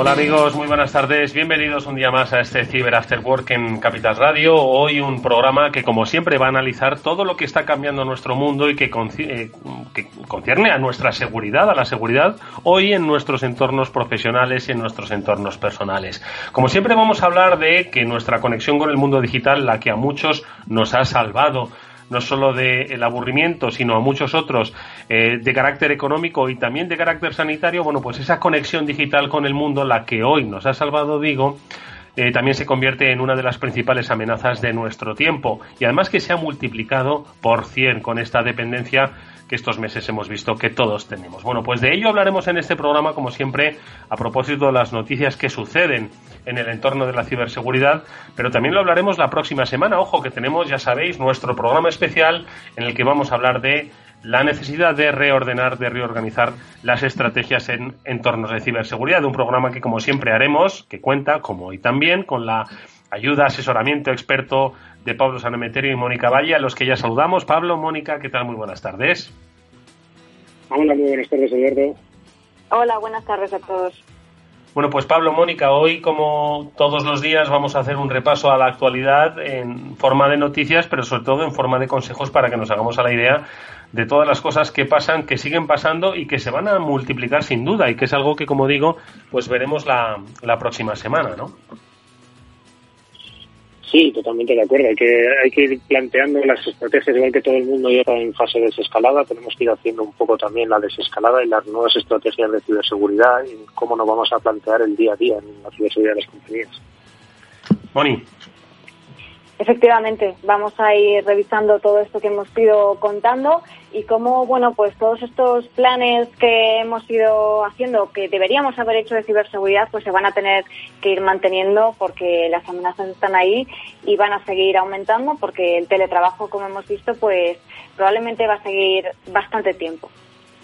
Hola amigos, muy buenas tardes. Bienvenidos un día más a este Cyber After Work en Capital Radio. Hoy un programa que como siempre va a analizar todo lo que está cambiando en nuestro mundo y que, eh, que concierne a nuestra seguridad, a la seguridad hoy en nuestros entornos profesionales y en nuestros entornos personales. Como siempre vamos a hablar de que nuestra conexión con el mundo digital, la que a muchos nos ha salvado, no solo del aburrimiento, sino a muchos otros eh, de carácter económico y también de carácter sanitario, bueno, pues esa conexión digital con el mundo, la que hoy nos ha salvado, digo, eh, también se convierte en una de las principales amenazas de nuestro tiempo y además que se ha multiplicado por 100 con esta dependencia que estos meses hemos visto que todos tenemos. Bueno, pues de ello hablaremos en este programa, como siempre, a propósito de las noticias que suceden en el entorno de la ciberseguridad, pero también lo hablaremos la próxima semana. Ojo, que tenemos, ya sabéis, nuestro programa especial en el que vamos a hablar de la necesidad de reordenar, de reorganizar las estrategias en entornos de ciberseguridad, un programa que como siempre haremos, que cuenta, como hoy también, con la ayuda, asesoramiento experto de Pablo Sanemeterio y Mónica Valle, a los que ya saludamos. Pablo, Mónica, ¿qué tal? Muy buenas tardes. Hola, muy buenas tardes, Eduardo. Hola, buenas tardes a todos. Bueno, pues Pablo, Mónica, hoy como todos los días vamos a hacer un repaso a la actualidad en forma de noticias, pero sobre todo en forma de consejos para que nos hagamos a la idea de todas las cosas que pasan, que siguen pasando y que se van a multiplicar sin duda y que es algo que, como digo, pues veremos la, la próxima semana, ¿no? Sí, totalmente de acuerdo. Hay que, hay que ir planteando las estrategias, igual que todo el mundo ya está en fase de desescalada, tenemos que ir haciendo un poco también la desescalada y las nuevas estrategias de ciberseguridad y cómo nos vamos a plantear el día a día en la ciberseguridad de las compañías. Moni. Efectivamente, vamos a ir revisando todo esto que hemos ido contando y cómo, bueno, pues todos estos planes que hemos ido haciendo, que deberíamos haber hecho de ciberseguridad, pues se van a tener que ir manteniendo porque las amenazas están ahí y van a seguir aumentando porque el teletrabajo, como hemos visto, pues probablemente va a seguir bastante tiempo.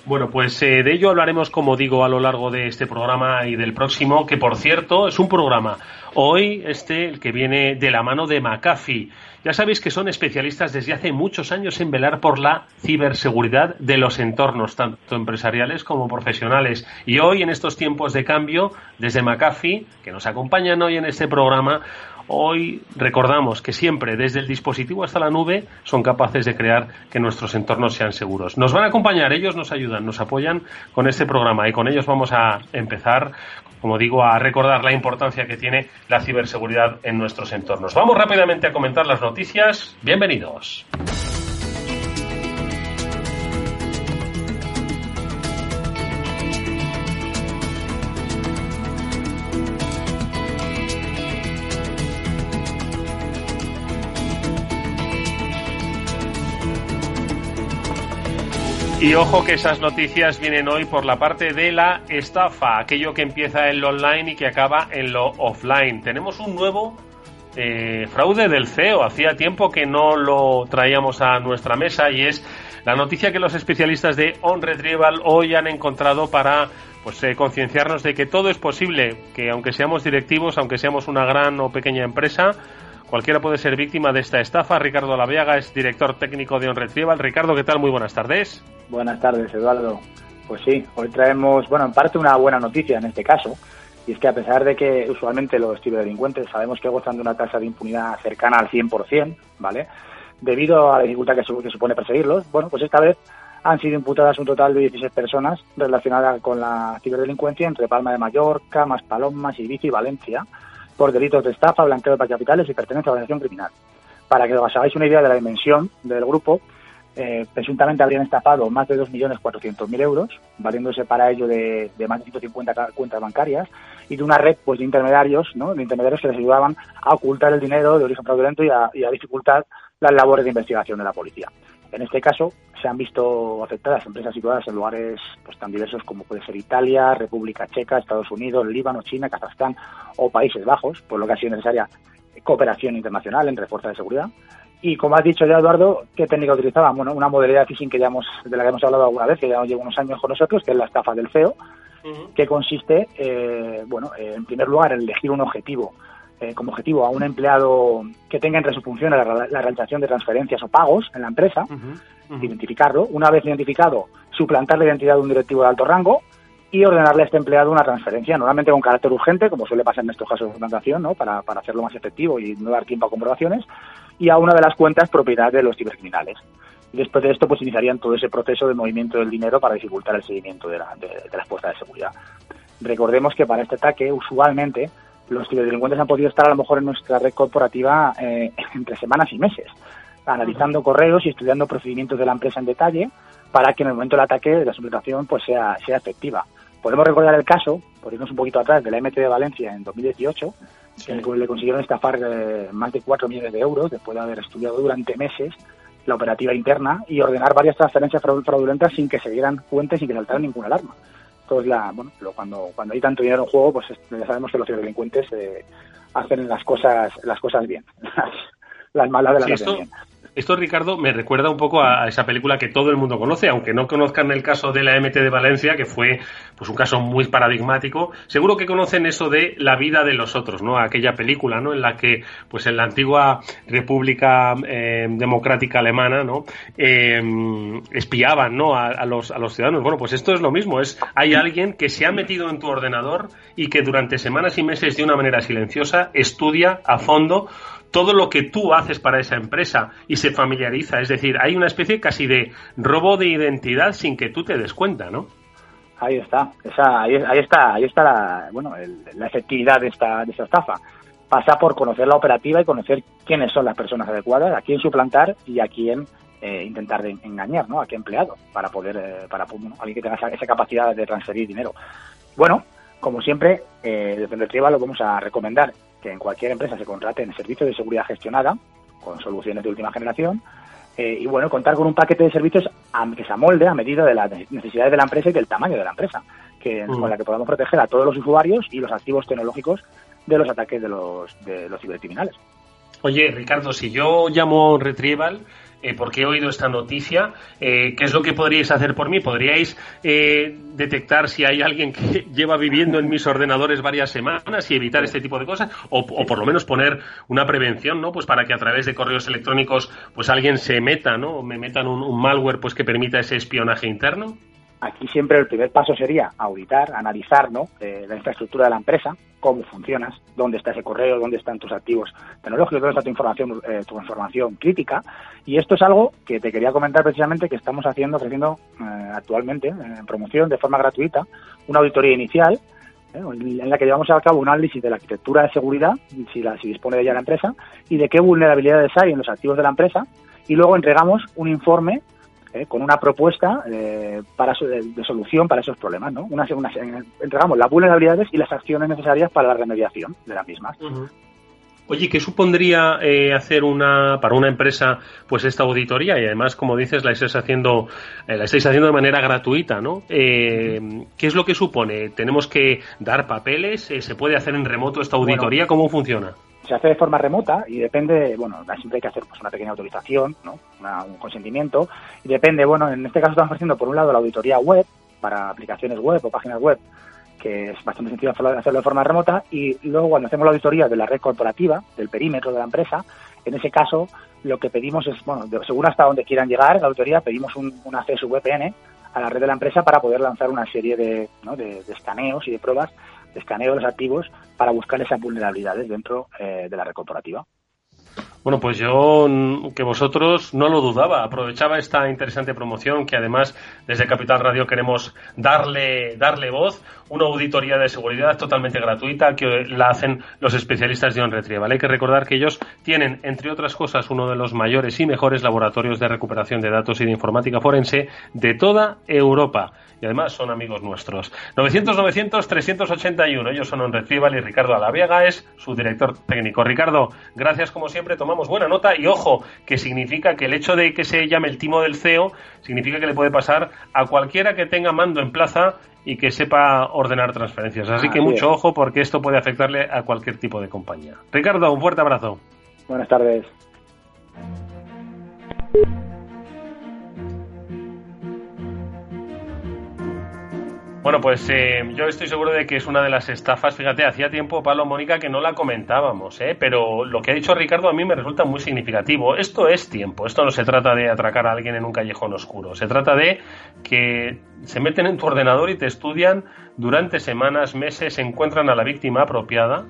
Bueno, pues eh, de ello hablaremos, como digo, a lo largo de este programa y del próximo, que por cierto es un programa. Hoy, este, el que viene de la mano de McAfee. Ya sabéis que son especialistas desde hace muchos años en velar por la ciberseguridad de los entornos, tanto empresariales como profesionales. Y hoy, en estos tiempos de cambio, desde McAfee, que nos acompañan hoy en este programa, Hoy recordamos que siempre, desde el dispositivo hasta la nube, son capaces de crear que nuestros entornos sean seguros. Nos van a acompañar, ellos nos ayudan, nos apoyan con este programa y con ellos vamos a empezar, como digo, a recordar la importancia que tiene la ciberseguridad en nuestros entornos. Vamos rápidamente a comentar las noticias. Bienvenidos. Y ojo que esas noticias vienen hoy por la parte de la estafa, aquello que empieza en lo online y que acaba en lo offline. Tenemos un nuevo eh, fraude del CEO. Hacía tiempo que no lo traíamos a nuestra mesa y es la noticia que los especialistas de On Retrieval hoy han encontrado para pues eh, concienciarnos de que todo es posible, que aunque seamos directivos, aunque seamos una gran o pequeña empresa, Cualquiera puede ser víctima de esta estafa. Ricardo Laviaga es director técnico de OnRetrieval. Ricardo, ¿qué tal? Muy buenas tardes. Buenas tardes, Eduardo. Pues sí, hoy traemos, bueno, en parte una buena noticia en este caso, y es que a pesar de que usualmente los ciberdelincuentes sabemos que gozan de una tasa de impunidad cercana al 100%, ¿vale? Debido a la dificultad que, supone perseguirlos, bueno, pues esta vez han sido imputadas un total de 16 personas relacionadas con la ciberdelincuencia entre Palma de Mallorca, Maspalomas, Ibiza y Valencia, por delitos de estafa, blanqueo de capitales y pertenencia a organización criminal. Para que os hagáis una idea de la dimensión del grupo, eh, presuntamente habrían estafado más de 2.400.000 euros, valiéndose para ello de, más de 150 cuentas bancarias y de una red pues, de intermediarios, ¿no? de intermediarios que les ayudaban a ocultar el dinero de origen fraudulento y a, y a dificultar las labores de investigación de la policía. En este caso, se han visto afectadas empresas situadas en lugares pues, tan diversos como puede ser Italia, República Checa, Estados Unidos, Líbano, China, Kazajstán o Países Bajos, por lo que ha sido necesaria cooperación internacional entre fuerzas de seguridad. Y como has dicho ya, Eduardo, ¿qué técnica utilizaban? Bueno, una modalidad de phishing que ya hemos, de la que hemos hablado alguna vez, que ya lleva unos años con nosotros, que es la estafa del feo, que consiste, eh, bueno, en primer lugar, en elegir un objetivo eh, como objetivo a un empleado que tenga entre su función la, realización de transferencias o pagos en la empresa, identificarlo. Una vez identificado, suplantar la identidad de un directivo de alto rango y ordenarle a este empleado una transferencia, normalmente con carácter urgente, como suele pasar en estos casos de suplantación, ¿no? para, para hacerlo más efectivo y no dar tiempo a comprobaciones, y a una de las cuentas propiedad de los cibercriminales. Y después de esto, pues iniciarían todo ese proceso de movimiento del dinero para dificultar el seguimiento de, la, de, las puestas de seguridad. Recordemos que para este ataque, usualmente, los ciberdelincuentes han podido estar a lo mejor en nuestra red corporativa eh, entre semanas y meses, analizando correos y estudiando procedimientos de la empresa en detalle para que en el momento del ataque la suplantación pues sea, sea efectiva. Podemos recordar el caso, por irnos un poquito atrás, de la MT de Valencia en 2018, que le consiguieron estafar eh, más de 4 millones de euros después de haber estudiado durante meses la operativa interna y ordenar varias transferencias fraudulentas sin que se dieran cuenta y sin que saltara ninguna alarma. Entonces, la, bueno, cuando, cuando hay tanto dinero en juego, pues ya sabemos que los delincuentes eh, hacen las cosas, las cosas bien, las, las malas de las hacen bien. Esto, Ricardo, me recuerda un poco a, esa película que todo el mundo conoce, aunque no conozcan el caso de la MT de Valencia, que fue pues un caso muy paradigmático. Seguro que conocen eso de La vida de los otros, ¿no? Aquella película, ¿no? En la que, pues en la antigua República eh, Democrática Alemana, ¿no? Eh, espiaban, ¿no? A, los, a los ciudadanos. Bueno, pues esto es lo mismo. Es hay alguien que se ha metido en tu ordenador y que durante semanas y meses de una manera silenciosa estudia a fondo todo lo que tú haces para esa empresa y se familiariza. Es decir, hay una especie casi de robo de identidad sin que tú te des cuenta, ¿no? Ahí está, esa, ahí, está, ahí está la, bueno, la efectividad de esta, de esta estafa. Pasa por conocer la operativa y conocer quiénes son las personas adecuadas, a quién suplantar y a quién eh, intentar engañar, ¿no? A qué empleado para poder, eh, para alguien que tenga esa, capacidad de transferir dinero. Bueno, como siempre, eh, desde lo vamos a recomendar que en cualquier empresa se contrate en servicios de seguridad gestionada con soluciones de última generación eh, y bueno, contar con un paquete de servicios que se amolde a medida de las necesidades de la empresa y del tamaño de la empresa, que, mm. con la que podamos proteger a todos los usuarios y los activos tecnológicos de los ataques de los, de los cibercriminales. Oye, Ricardo, si yo llamo Retrieval, eh, porque he oído esta noticia. Eh, ¿Qué es lo que podríais hacer por mí? ¿Podríais eh, detectar si hay alguien que lleva viviendo en mis ordenadores varias semanas y evitar este tipo de cosas? O, por lo menos poner una prevención, ¿no? Pues para que a través de correos electrónicos pues alguien se meta, ¿no? O me metan un, un malware pues que permita ese espionaje interno. Aquí siempre el primer paso sería auditar, analizar ¿no? Eh, la infraestructura de la empresa, cómo funcionas, dónde está ese correo, dónde están tus activos tecnológicos, dónde está tu información, eh, tu información crítica. Y esto es algo que te quería comentar precisamente que estamos haciendo, ofreciendo eh, actualmente en promoción de forma gratuita, una auditoría inicial en la que llevamos a cabo un análisis de la arquitectura de seguridad, si, la, si dispone de ella la empresa, y de qué vulnerabilidades hay en los activos de la empresa, y luego entregamos un informe ¿eh? con una propuesta eh, para de, solución para esos problemas. ¿no? Una, entregamos las vulnerabilidades y las acciones necesarias para la remediación de las mismas. Oye, ¿qué supondría eh, hacer una para una empresa pues esta auditoría y además como dices la estáis haciendo la estáis haciendo de manera gratuita, ¿no? ¿Qué es lo que supone? Tenemos que dar papeles, se puede hacer en remoto esta auditoría, ¿cómo funciona? Se hace de forma remota y depende, bueno, siempre hay que hacer pues una pequeña autorización, ¿no? un consentimiento, y depende, bueno, en este caso estamos haciendo por un lado la auditoría web, para aplicaciones web o páginas web, que es bastante sencillo hacerlo de forma remota, y luego cuando hacemos la auditoría de la red corporativa, del perímetro de la empresa, en ese caso lo que pedimos es, bueno, según hasta donde quieran llegar la auditoría, pedimos un, acceso VPN a la red de la empresa para poder lanzar una serie de, ¿no? de escaneos y de pruebas escaneo de los activos para buscar esas vulnerabilidades dentro eh, de la red corporativa. Bueno, pues yo que vosotros no lo dudaba, aprovechaba esta interesante promoción que además desde Capital Radio queremos darle darle voz, una auditoría de seguridad totalmente gratuita que la hacen los especialistas de On Retrieval. Hay que recordar que ellos tienen, entre otras cosas, uno de los mayores y mejores laboratorios de recuperación de datos y de informática forense de toda Europa y además son amigos nuestros. 900-900-381, ellos son On Retrieval y Ricardo Alaviaga es su director técnico. Ricardo, gracias como siempre, tomamos buena nota y ojo, que significa que el hecho de que se llame el timo del CEO significa que le puede pasar a cualquiera que tenga mando en plaza y que sepa ordenar transferencias. Así que mucho ojo porque esto puede afectarle a cualquier tipo de compañía. Ricardo, un fuerte abrazo. Buenas tardes. Bueno, pues eh, yo estoy seguro de que es una de las estafas. Fíjate, hacía tiempo, Pablo Mónica, que no la comentábamos, ¿eh? pero lo que ha dicho Ricardo a mí me resulta muy significativo. Esto es tiempo, esto no se trata de atracar a alguien en un callejón oscuro, se trata de que se meten en tu ordenador y te estudian durante semanas, meses, encuentran a la víctima apropiada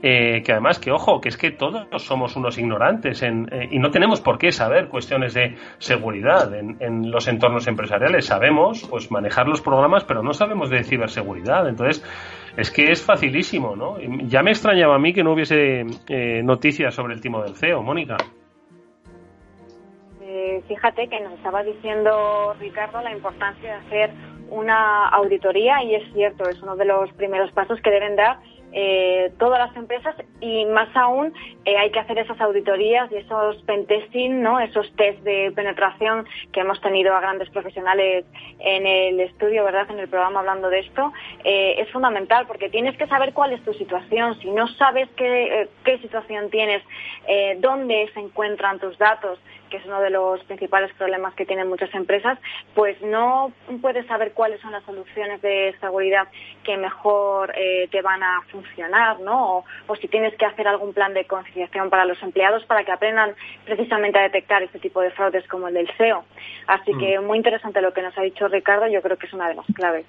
eh, que además, que ojo, que es que todos somos unos ignorantes en, eh, y no tenemos por qué saber cuestiones de seguridad en, los entornos empresariales. Sabemos pues manejar los programas, pero no sabemos de ciberseguridad. Entonces, es que es facilísimo, ¿no? Ya me extrañaba a mí que no hubiese eh, noticias sobre el timo del CEO, Mónica. fíjate que nos estaba diciendo Ricardo la importancia de hacer una auditoría y es cierto, es uno de los primeros pasos que deben dar eh, todas las empresas y más aún eh, hay que hacer esas auditorías y esos pentesting, ¿no? esos test de penetración que hemos tenido a grandes profesionales en el estudio, ¿verdad? En el programa hablando de esto, eh, es fundamental porque tienes que saber cuál es tu situación. Si no sabes qué, eh, qué situación tienes, dónde se encuentran tus datos, que es uno de los principales problemas que tienen muchas empresas, pues no puedes saber cuáles son las soluciones de seguridad que mejor eh, te van a funcionar, ¿no? O, si tienes que hacer algún plan de concienciación para los empleados para que aprendan precisamente a detectar este tipo de fraudes como el del SEO. Así que mm. muy interesante lo que nos ha dicho Ricardo, yo creo que es una de las claves.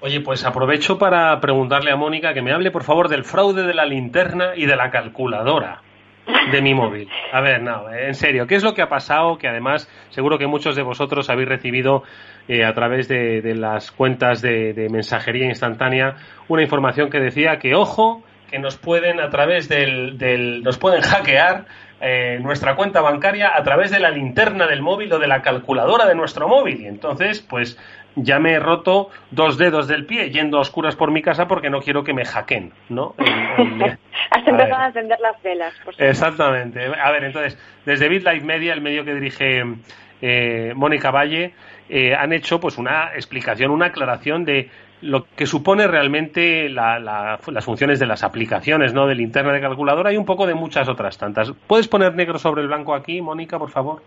Oye, pues aprovecho para preguntarle a Mónica que me hable, por favor, del fraude de la linterna y de la calculadora de mi móvil. A ver, no, en serio, ¿qué es lo que ha pasado? Que además seguro que muchos de vosotros habéis recibido eh, a través de, las cuentas de, mensajería instantánea una información que decía que, ojo, que nos pueden a través del, del nos pueden hackear eh, nuestra cuenta bancaria a través de la linterna del móvil o de la calculadora de nuestro móvil. Y entonces, pues ya me he roto dos dedos del pie yendo a oscuras por mi casa porque no quiero que me hackeen, ¿no? Has empezado a encender las velas. Exactamente. A ver, entonces, desde BitLife Media, el medio que dirige eh, Mónica Valle, eh, han hecho pues una explicación, una aclaración de lo que supone realmente las funciones de las aplicaciones, ¿no? Del interna de calculadora y un poco de muchas otras tantas. ¿Puedes poner negro sobre el blanco aquí, Mónica, por favor?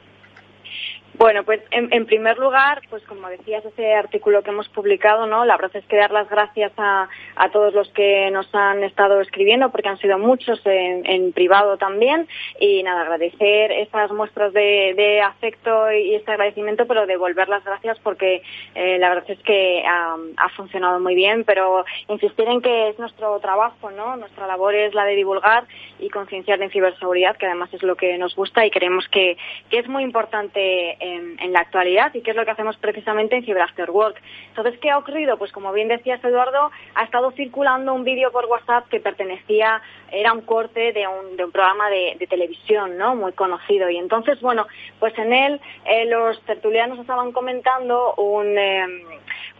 Bueno, pues en, primer lugar, pues como decías, ese artículo que hemos publicado, ¿no? La verdad es que dar las gracias a, todos los que nos han estado escribiendo, porque han sido muchos en, privado también, y nada, agradecer esas muestras de, afecto y este agradecimiento, pero devolver las gracias porque eh, la verdad es que ha, funcionado muy bien, pero insistir en que es nuestro trabajo, ¿no? Nuestra labor es la de divulgar y concienciar en ciberseguridad, que además es lo que nos gusta y creemos que, que es muy importante en, la actualidad y qué es lo que hacemos precisamente en Cyber After Work. Entonces, ¿qué ha ocurrido? Pues como bien decías, Eduardo, ha estado circulando un vídeo por WhatsApp que pertenecía, era un corte de un, de un programa de, televisión, ¿no? Muy conocido. Y entonces, bueno, pues en él eh, los tertulianos estaban comentando un, em,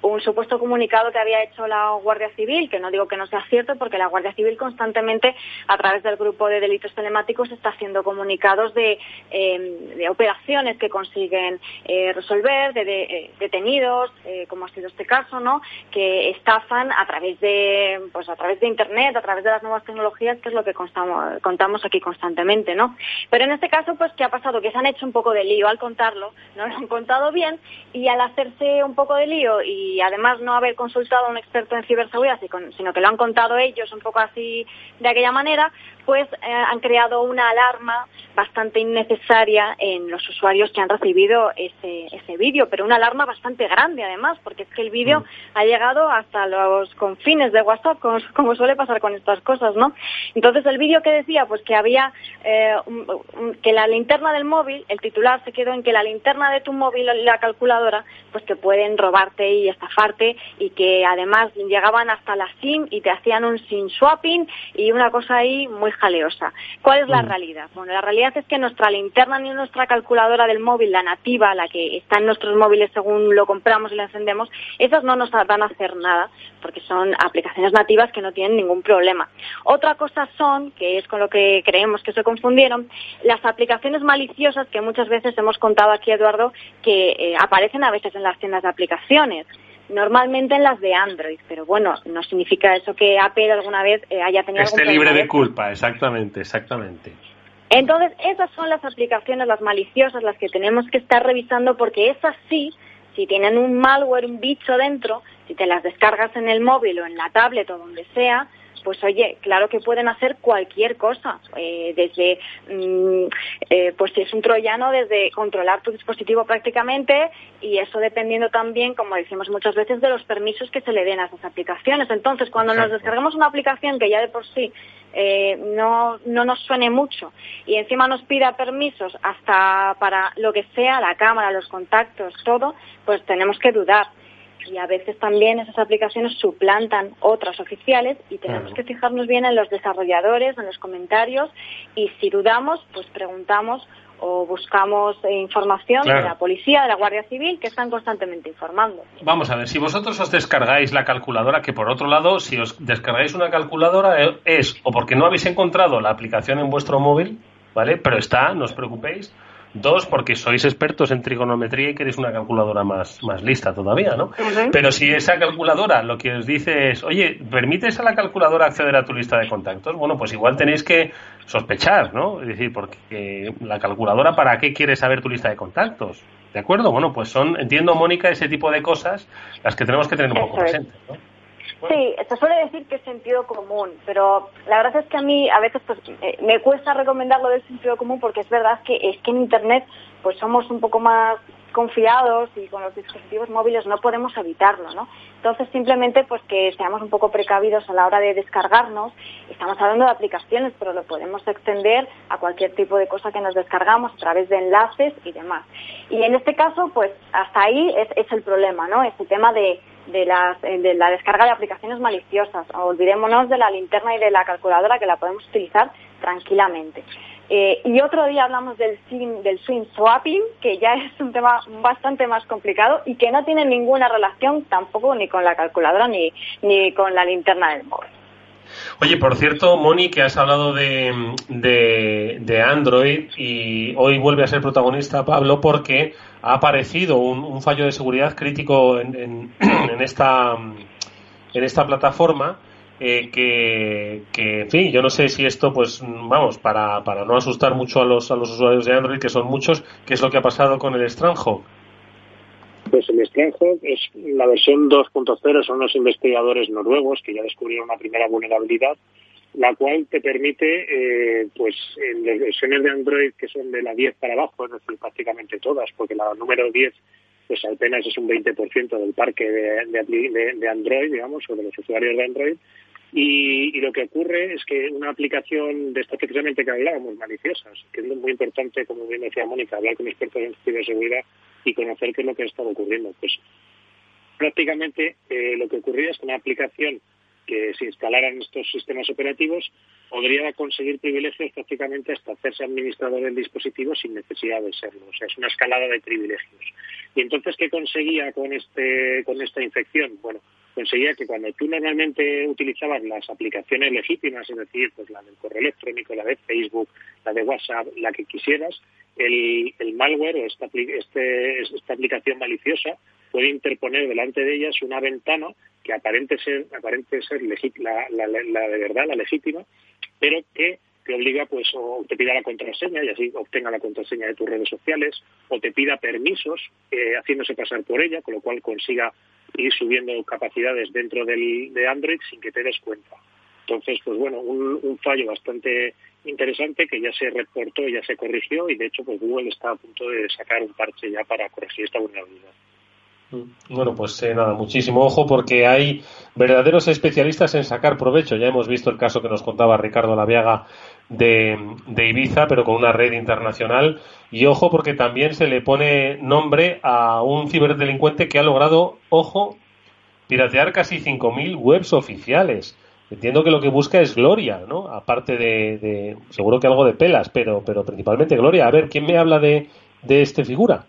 un supuesto comunicado que había hecho la Guardia Civil, que no digo que no sea cierto, porque la Guardia Civil constantemente, a través del grupo de delitos telemáticos, está haciendo comunicados de, em, operaciones que consiguen eh, resolver, de, eh, detenidos, eh, como ha sido este caso, ¿no? Que estafan a través de, pues a través de Internet, a través de las nuevas tecnologías, que es lo que contamos, contamos aquí constantemente, ¿no? Pero en este caso, pues, ¿qué ha pasado? Que se han hecho un poco de lío al contarlo, no lo han contado bien, y al hacerse un poco de lío y además no haber consultado a un experto en ciberseguridad, sino que lo han contado ellos un poco así de aquella manera, pues eh, han creado una alarma bastante innecesaria en los usuarios que han recibido ese, ese vídeo, pero una alarma bastante grande además, porque es que el vídeo mm. ha llegado hasta los confines de WhatsApp, como, suele pasar con estas cosas, ¿no? Entonces el vídeo que decía, pues que había eh, que la linterna del móvil, el titular se quedó en que la linterna de tu móvil, la calculadora, pues que pueden robarte y estafarte y que además llegaban hasta la SIM y te hacían un SIM swapping y una cosa ahí muy jaleosa. ¿Cuál es la mm. realidad? Bueno, la realidad es que nuestra linterna ni nuestra calculadora del móvil, la nativa, la que está en nuestros móviles según lo compramos y la encendemos, esas no nos van a hacer nada porque son aplicaciones nativas que no tienen ningún problema. Otra cosa son, que es con lo que creemos que se confundieron, las aplicaciones maliciosas que muchas veces hemos contado aquí, Eduardo, que eh, aparecen a veces en las tiendas de aplicaciones normalmente en las de Android, pero bueno, no significa eso que Apple alguna vez eh, haya tenido Esté libre de culpa, exactamente, exactamente. Entonces, esas son las aplicaciones, las maliciosas, las que tenemos que estar revisando porque esas sí si tienen un malware, un bicho dentro, si te las descargas en el móvil o en la tablet o donde sea, pues oye, claro que pueden hacer cualquier cosa, eh, desde, mm, eh, pues si es un troyano, desde controlar tu dispositivo prácticamente y eso dependiendo también, como decimos muchas veces, de los permisos que se le den a esas aplicaciones. Entonces, cuando nos descargamos una aplicación que ya de por sí eh, no, no nos suene mucho y encima nos pida permisos hasta para lo que sea, la cámara, los contactos, todo, pues tenemos que dudar y a veces también esas aplicaciones suplantan otras oficiales y tenemos que fijarnos bien en los desarrolladores, en los comentarios y si dudamos, pues preguntamos o buscamos información de la policía, de la Guardia Civil, que están constantemente informando. Vamos a ver, si vosotros os descargáis la calculadora, que por otro lado, si os descargáis una calculadora eh, es o porque no habéis encontrado la aplicación en vuestro móvil, ¿vale? Pero está, no os preocupéis, Dos, porque sois expertos en trigonometría y queréis una calculadora más, más lista todavía, ¿no? Pero si esa calculadora lo que os dice es, oye, ¿permites a la calculadora acceder a tu lista de contactos? Bueno, pues igual tenéis que sospechar, ¿no? Es decir, porque la calculadora, ¿para qué quiere saber tu lista de contactos? ¿De acuerdo? Bueno, pues son, entiendo, Mónica, ese tipo de cosas las que tenemos que tener un poco presentes, ¿no? Sí, se suele decir que es sentido común, pero la verdad es que a mí a veces pues, me cuesta recomendarlo del sentido común porque es verdad que es que en Internet pues somos un poco más confiados y con los dispositivos móviles no podemos evitarlo, ¿no? Entonces simplemente pues que seamos un poco precavidos a la hora de descargarnos. Estamos hablando de aplicaciones, pero lo podemos extender a cualquier tipo de cosa que nos descargamos a través de enlaces y demás. Y en este caso pues hasta ahí es, es el problema, ¿no? Este tema de de, eh, de la descarga de aplicaciones maliciosas. Olvidémonos de la linterna y de la calculadora que la podemos utilizar tranquilamente. Eh, y otro día hablamos del swing, del swing swapping, que ya es un tema bastante más complicado y que no tiene ninguna relación tampoco ni con la calculadora ni, ni con la linterna del móvil. Oye, por cierto, Moni, que has hablado de, de, Android y hoy vuelve a ser protagonista Pablo porque ha aparecido un, fallo de seguridad crítico en, en, esta, en esta plataforma. Eh, que, en fin, yo no sé si esto, pues, vamos, para, para no asustar mucho a los, a los usuarios de Android, que son muchos, ¿qué es lo que ha pasado con el Strangehawk? Pues el Strangehawk es la versión 2.0, son los investigadores noruegos que ya descubrieron una primera vulnerabilidad, la cual te permite, eh, pues en las versiones de Android que son de la 10 para abajo, es decir, prácticamente todas, porque la número 10 pues apenas es un 20% del parque de, de, de, Android, digamos, o de los usuarios de Android, y, lo que ocurre es que una aplicación de esta precisamente que hablábamos, maliciosas, que es muy importante, como bien decía Mónica, hablar con expertos en ciberseguridad y conocer qué es lo que está ocurriendo. Pues prácticamente eh, lo que ocurría es que una aplicación que se instalara en estos sistemas operativos podría conseguir privilegios prácticamente hasta hacerse administrador del dispositivo sin necesidad de serlo. O sea, es una escalada de privilegios. Y entonces, ¿qué conseguía con, este, con esta infección? Bueno, conseguía que cuando tú normalmente utilizabas las aplicaciones legítimas, es decir, pues la del correo electrónico, la de Facebook, la de WhatsApp, la que quisieras, el, malware o esta, este, esta aplicación maliciosa puede interponer delante de ellas una ventana que aparente ser, aparente ser la, la, de verdad, la legítima, pero que te obliga pues o te pida la contraseña y así obtenga la contraseña de tus redes sociales o te pida permisos eh, haciéndose pasar por ella, con lo cual consiga ir subiendo capacidades dentro del, de Android sin que te des cuenta. Entonces, pues bueno, un, fallo bastante interesante que ya se reportó, ya se corrigió y de hecho pues Google está a punto de sacar un parche ya para corregir esta vulnerabilidad. Mm. Bueno, pues eh, nada, muchísimo ojo porque hay verdaderos especialistas en sacar provecho. Ya hemos visto el caso que nos contaba Ricardo Laviaga de, Ibiza, pero con una red internacional. Y ojo porque también se le pone nombre a un ciberdelincuente que ha logrado, ojo, piratear casi 5.000 webs oficiales. Entiendo que lo que busca es gloria, ¿no? Aparte de, de, seguro que algo de pelas, pero, pero principalmente gloria. A ver, ¿quién me habla de, de este figura?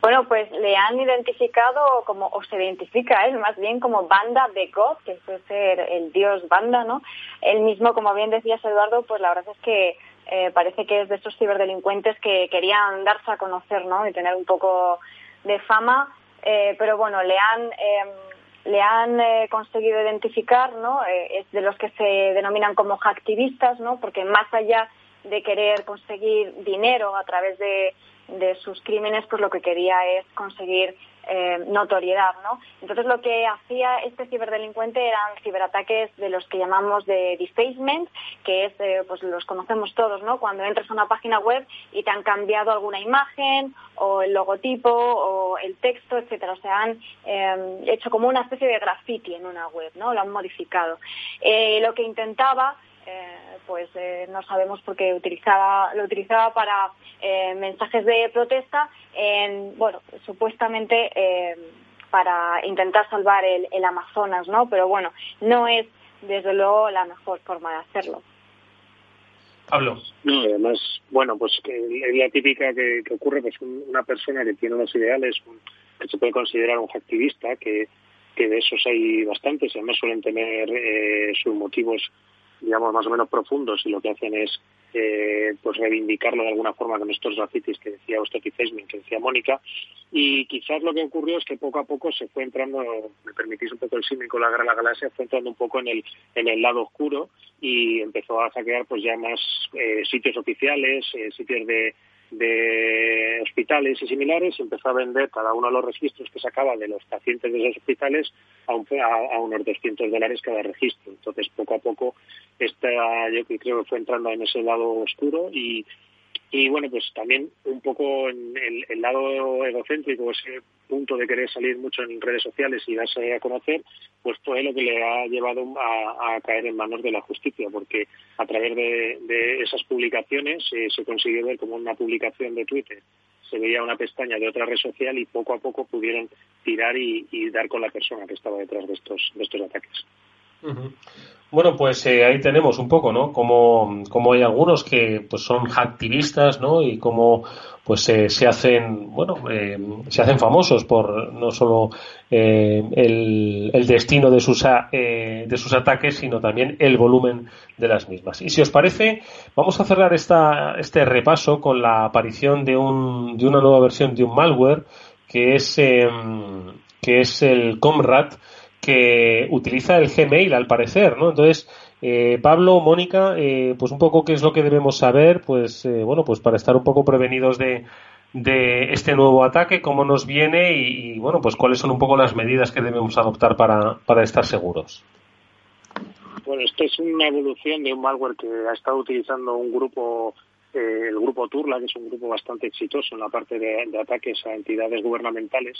Bueno, pues le han identificado como, o se identifica él más bien como Banda de God, que puede ser el dios Banda, ¿no? Él mismo, como bien decías Eduardo, pues la verdad es que eh, parece que es de esos ciberdelincuentes que querían darse a conocer, ¿no? Y tener un poco de fama, eh, pero bueno, le han, em, le han eh, conseguido identificar, ¿no? es de los que se denominan como hacktivistas, ¿no? Porque más allá de querer conseguir dinero a través de de sus crímenes, pues lo que quería es conseguir eh, notoriedad, ¿no? Entonces lo que hacía este ciberdelincuente eran ciberataques de los que llamamos de defacement, que es, eh, pues los conocemos todos, ¿no? Cuando entras a una página web y te han cambiado alguna imagen o el logotipo o el texto, etcétera. O sea, han eh, hecho como una especie de graffiti en una web, ¿no? Lo han modificado. lo que intentaba pues no sabemos por qué utilizaba, lo utilizaba para mensajes de protesta bueno, supuestamente eh, para intentar salvar el, Amazonas, ¿no? Pero bueno, no es desde luego la mejor forma de hacerlo. Pablo. No, además, bueno, pues que es la típica que, ocurre, pues una persona que tiene unos ideales, que se puede considerar un activista, que, que de esos hay bastantes, y además suelen tener eh, sus motivos, digamos, más o menos profundos, y lo que hacen es eh, pues reivindicarlo de alguna forma con estos grafitis que decía usted que decía Mónica. Y quizás lo que ocurrió es que poco a poco se fue entrando me permitís un poco el símil con la Gran Galaxia fue entrando un poco en el en el lado oscuro y empezó a saquear pues ya más eh, sitios oficiales eh, sitios de de hospitales y similares empezó a vender cada uno de los registros que sacaba de los pacientes de esos hospitales a, a, unos 200 dólares cada registro. Entonces, poco a poco, esta, yo creo que fue entrando en ese lado oscuro y, y bueno, pues también un poco en el, lado egocéntrico, ese punto de querer salir mucho en redes sociales y darse a conocer, pues fue lo que le ha llevado a, caer en manos de la justicia, porque a través de, esas publicaciones eh, se consiguió ver como una publicación de Twitter se veía una pestaña de otra red social y poco a poco pudieron tirar y, dar con la persona que estaba detrás de estos, de estos ataques. Bueno, pues eh, ahí tenemos un poco, ¿no? Como, hay algunos que pues son hacktivistas, ¿no? Y como pues eh, se hacen, bueno, eh, se hacen famosos por no solo el, destino de sus, de sus ataques, sino también el volumen de las mismas. Y si os parece, vamos a cerrar esta, este repaso con la aparición de, un, de una nueva versión de un malware que es, em, que es el Comrade que utiliza el Gmail al parecer, ¿no? Entonces, eh, Pablo, Mónica, eh, pues un poco qué es lo que debemos saber, pues eh, bueno, pues para estar un poco prevenidos de, de este nuevo ataque, cómo nos viene y, bueno, pues cuáles son un poco las medidas que debemos adoptar para, estar seguros. Bueno, esto es una evolución de un malware que ha estado utilizando un grupo el grupo Turla, que es un grupo bastante exitoso en la parte de, ataques a entidades gubernamentales,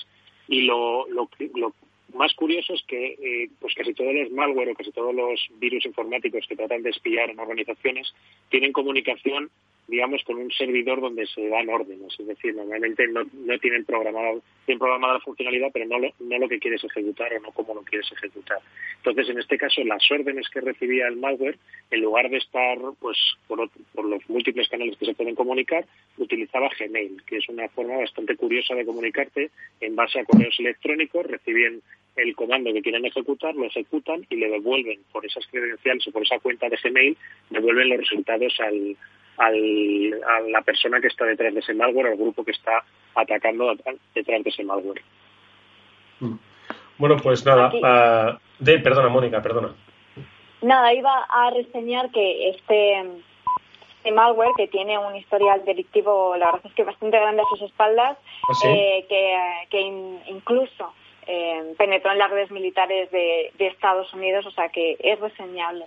y lo, lo, lo, más curioso es que eh, pues casi todos los malware o casi todos los virus informáticos que tratan de espiar en organizaciones tienen comunicación digamos, con un servidor donde se dan órdenes. Es decir, normalmente no, no tienen programado, tienen programada la funcionalidad, pero no lo, que quieres ejecutar o no cómo lo quieres ejecutar. Entonces, en este caso, las órdenes que recibía el malware, en lugar de estar, pues, por, por los múltiples canales que se pueden comunicar, utilizaba Gmail, que es una forma bastante curiosa de comunicarte en base a correos electrónicos, reciben el comando que quieren ejecutar, lo ejecutan y le devuelven por esas credenciales o por esa cuenta de Gmail, devuelven los resultados al, al, a la persona que está detrás de ese malware, al grupo que está atacando detrás de ese malware. Mm. Bueno, pues nada, uh, de, perdona, Mónica, perdona. Nada, iba a reseñar que este, este, malware, que tiene un historial delictivo, la verdad es que bastante grande a sus espaldas, ¿Ah, eh, que, que incluso eh, penetró en las redes militares de, Estados Unidos, o sea que es reseñable.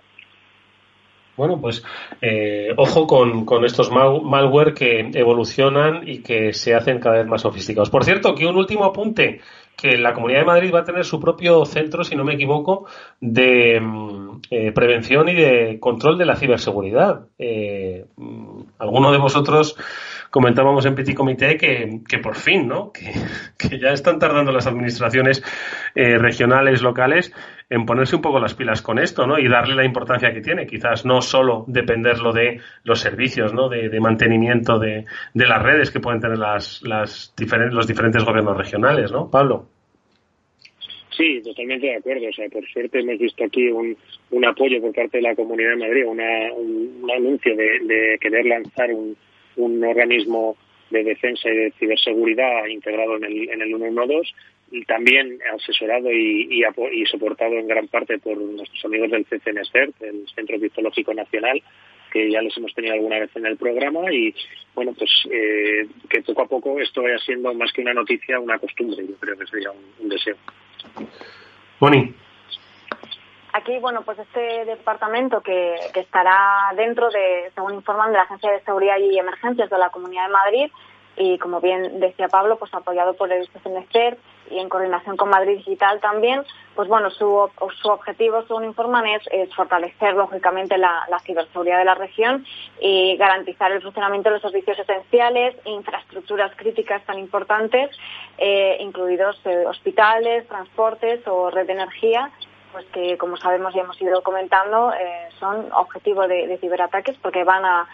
Bueno, pues eh, ojo con, estos malware que evolucionan y que se hacen cada vez más sofisticados. Por cierto, que un último apunte, que la Comunidad de Madrid va a tener su propio centro, si no me equivoco, de mm, eh, prevención y de control de la ciberseguridad. Mm, alguno de vosotros comentábamos en Petit Comité que, que por fin, ¿no? Que, que, ya están tardando las administraciones eh, regionales, locales, en ponerse un poco las pilas con esto, ¿no? Y darle la importancia que tiene. Quizás no solo dependerlo de los servicios, ¿no? De, de mantenimiento de, de, las redes que pueden tener las, las diferentes, los diferentes gobiernos regionales, ¿no? Pablo. Sí, totalmente de acuerdo. O sea, por suerte hemos visto aquí un, un apoyo por parte de la Comunidad de Madrid, una, un, un anuncio de, de querer lanzar un, un organismo de defensa y de ciberseguridad integrado en el, en el 112 y también asesorado y, y, soportado en gran parte por nuestros amigos del CCNSERT, el Centro Criptológico Nacional, que ya les hemos tenido alguna vez en el programa y bueno, pues eh, que poco a poco esto vaya siendo más que una noticia, una costumbre, yo creo que sería un, deseo. Boni. Aquí, bueno, pues este departamento que, estará dentro de, según informan de la Agencia de Seguridad y Emergencias de la Comunidad de Madrid, y como bien decía Pablo, pues apoyado por el CNCER y en coordinación con Madrid Digital también, pues bueno, su, su objetivo, según informan, es, fortalecer lógicamente la, ciberseguridad de la región y garantizar el funcionamiento de los servicios esenciales, infraestructuras críticas tan importantes, eh, incluidos eh, hospitales, transportes o red de energía pues que como sabemos y hemos ido comentando eh, son objetivos de, ciberataques porque van a,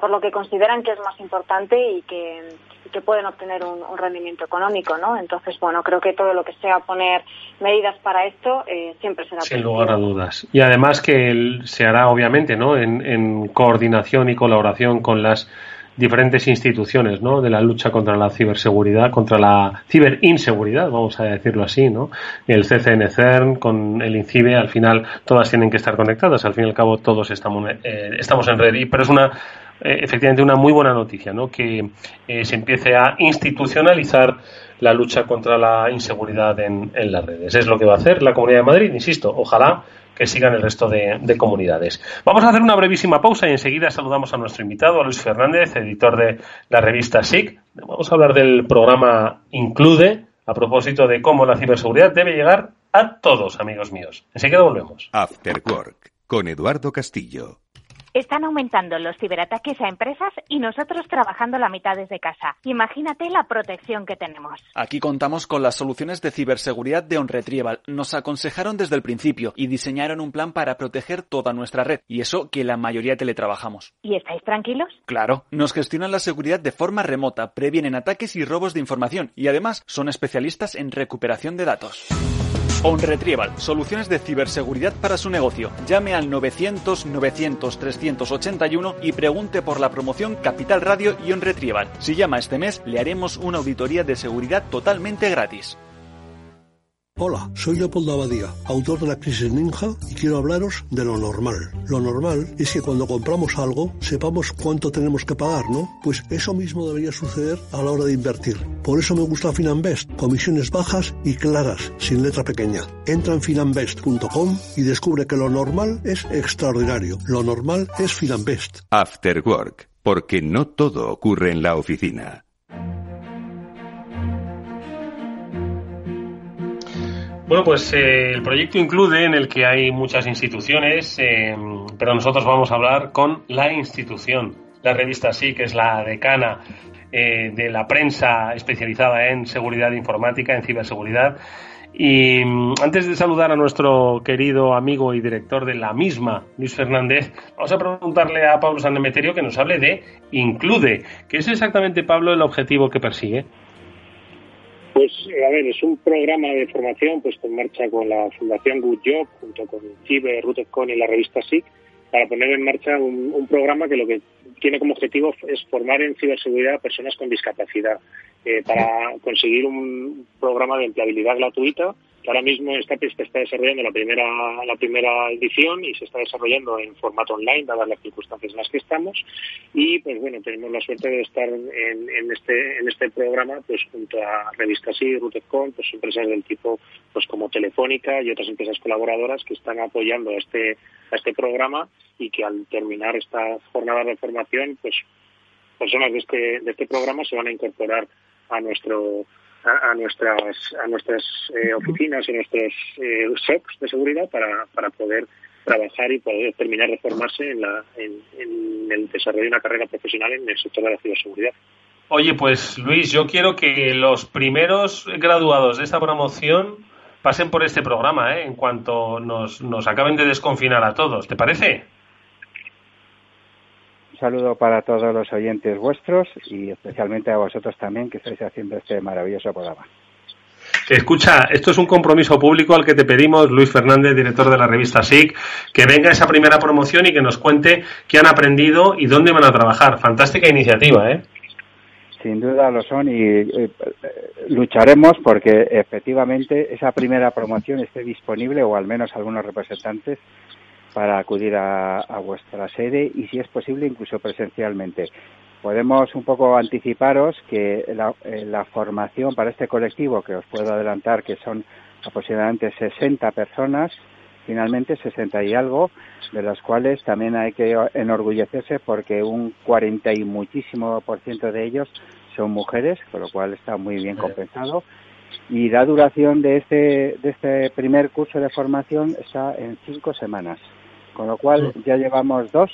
por lo que consideran que es más importante y que, que pueden obtener un, rendimiento económico, ¿no? Entonces, bueno, creo que todo lo que sea poner medidas para esto eh, siempre será Sin lugar a dudas. Y además que se hará, obviamente, ¿no? en coordinación y colaboración con las diferentes instituciones ¿no? de la lucha contra la ciberseguridad, contra la ciberinseguridad, vamos a decirlo así, ¿no? El CCN CERN con el INCIBE, al final todas tienen que estar conectadas, al fin y al cabo todos estamos, eh, estamos en red, y, pero es una eh, efectivamente una muy buena noticia, ¿no? que eh, se empiece a institucionalizar la lucha contra la inseguridad en, en las redes. Es lo que va a hacer la Comunidad de Madrid, insisto, ojalá que sigan el resto de, comunidades. Vamos a hacer una brevísima pausa y enseguida saludamos a nuestro invitado, Luis Fernández, editor de la revista SIC. Vamos a hablar del programa Include, a propósito de cómo la ciberseguridad debe llegar a todos, amigos míos. Enseguida volvemos. After Work, con Eduardo Castillo. Están aumentando los ciberataques a empresas y nosotros trabajando la mitad desde casa. Imagínate la protección que tenemos. Aquí contamos con las soluciones de ciberseguridad de OnRetrieval. Nos aconsejaron desde el principio y diseñaron un plan para proteger toda nuestra red. Y eso que la mayoría teletrabajamos. ¿Y estáis tranquilos? Claro. Nos gestionan la seguridad de forma remota, previenen ataques y robos de información y además son especialistas en recuperación de datos. OnRetrieval, soluciones de ciberseguridad para su negocio. Llame al 900 900 381 y pregunte por la promoción Capital Radio y OnRetrieval. Si llama este mes, le haremos una auditoría de seguridad totalmente gratis. Hola, soy Leopoldo Abadía, autor de la Crisis Ninja y quiero hablaros de lo normal. Lo normal es que cuando compramos algo sepamos cuánto tenemos que pagar, ¿no? Pues eso mismo debería suceder a la hora de invertir. Por eso me gusta Finanbest, comisiones bajas y claras, sin letra pequeña. Entra en finanbest.com y descubre que lo normal es extraordinario. Lo normal es Finanbest. After Work, porque no todo ocurre en la oficina. Bueno, pues eh, el proyecto incluye en el que hay muchas instituciones, eh, pero nosotros vamos a hablar con la institución, la revista que es la decana eh, de la prensa especializada en seguridad informática, en ciberseguridad. Y mm, antes de saludar a nuestro querido amigo y director de la misma, Luis Fernández, vamos a preguntarle a Pablo Sanemeterio que nos hable de Include. ¿Qué es exactamente, Pablo, el objetivo que persigue? Pues, a ver, es un programa de formación puesto en marcha con la Fundación Good Job, junto con CIBE, Rutecon y la revista SIC, para poner en marcha un, programa que lo que tiene como objetivo es formar en ciberseguridad a personas con discapacidad, eh, para conseguir un programa de empleabilidad gratuita ahora mismo está, está desarrollando la primera, la primera edición y se está desarrollando en formato online, dadas las circunstancias en las que estamos. Y pues bueno, tenemos la suerte de estar en, este, en este programa pues junto a Revistas y Rutecon, pues empresas del tipo pues como Telefónica y otras empresas colaboradoras que están apoyando a este, este programa y que al terminar esta jornada de formación, pues personas de este, de este programa se van a incorporar a nuestro a, nuestras a nuestras eh, oficinas y nuestros eh, shops de seguridad para, para poder trabajar y poder terminar de formarse en, la, en, el desarrollo de una carrera profesional en el sector de la ciberseguridad. Oye, pues Luis, yo quiero que los primeros graduados de esta promoción pasen por este programa, ¿eh? en cuanto nos, nos acaben de desconfinar a todos. ¿Te parece? Un saludo para todos los oyentes vuestros y especialmente a vosotros también que estáis haciendo este maravilloso programa. Escucha, esto es un compromiso público al que te pedimos, Luis Fernández, director de la revista SIC, que venga esa primera promoción y que nos cuente qué han aprendido y dónde van a trabajar. Fantástica iniciativa, ¿eh? Sin duda lo son y eh, lucharemos porque efectivamente esa primera promoción esté disponible o al menos algunos representantes para acudir a, vuestra sede y, si es posible, incluso presencialmente. Podemos un poco anticiparos que la, eh, la formación para este colectivo, que os puedo adelantar que son aproximadamente 60 personas, finalmente 60 y algo, de las cuales también hay que enorgullecerse porque un 40 y muchísimo por ciento de ellos son mujeres, con lo cual está muy bien compensado. Y la duración de este, de este primer curso de formación está en cinco semanas, con lo cual ya llevamos dos,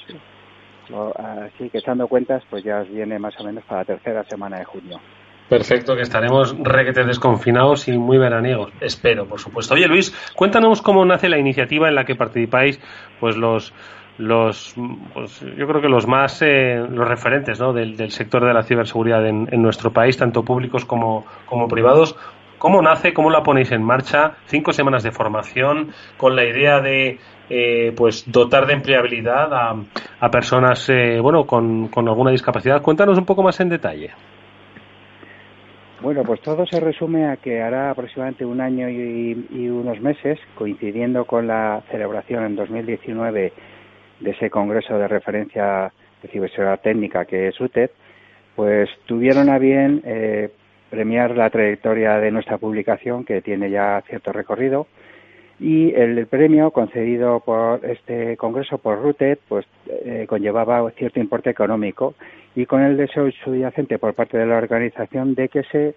así que echando cuentas, pues ya viene más o menos para la tercera semana de junio. Perfecto, que estaremos requete desconfinados y muy veraniegos. Espero, por supuesto. Oye, Luis, cuéntanos cómo nace la iniciativa en la que participáis, pues los los pues, yo creo que los más eh, los referentes ¿no? del, sector de la ciberseguridad en, nuestro país tanto públicos como, como privados cómo nace cómo la ponéis en marcha cinco semanas de formación con la idea de eh, pues dotar de empleabilidad a, personas eh, bueno con, con alguna discapacidad. Cuéntanos un poco más en detalle. Bueno, pues todo se resume a que hará aproximadamente un año y, unos meses, coincidiendo con la celebración en 2019 de ese Congreso de Referencia de Ciberseguridad Técnica que es UTED, pues tuvieron a bien eh, premiar la trayectoria de nuestra publicación, que tiene ya cierto recorrido, y el premio concedido por este congreso por RUTED pues eh, conllevaba cierto importe económico y con el deseo subyacente por parte de la organización de que se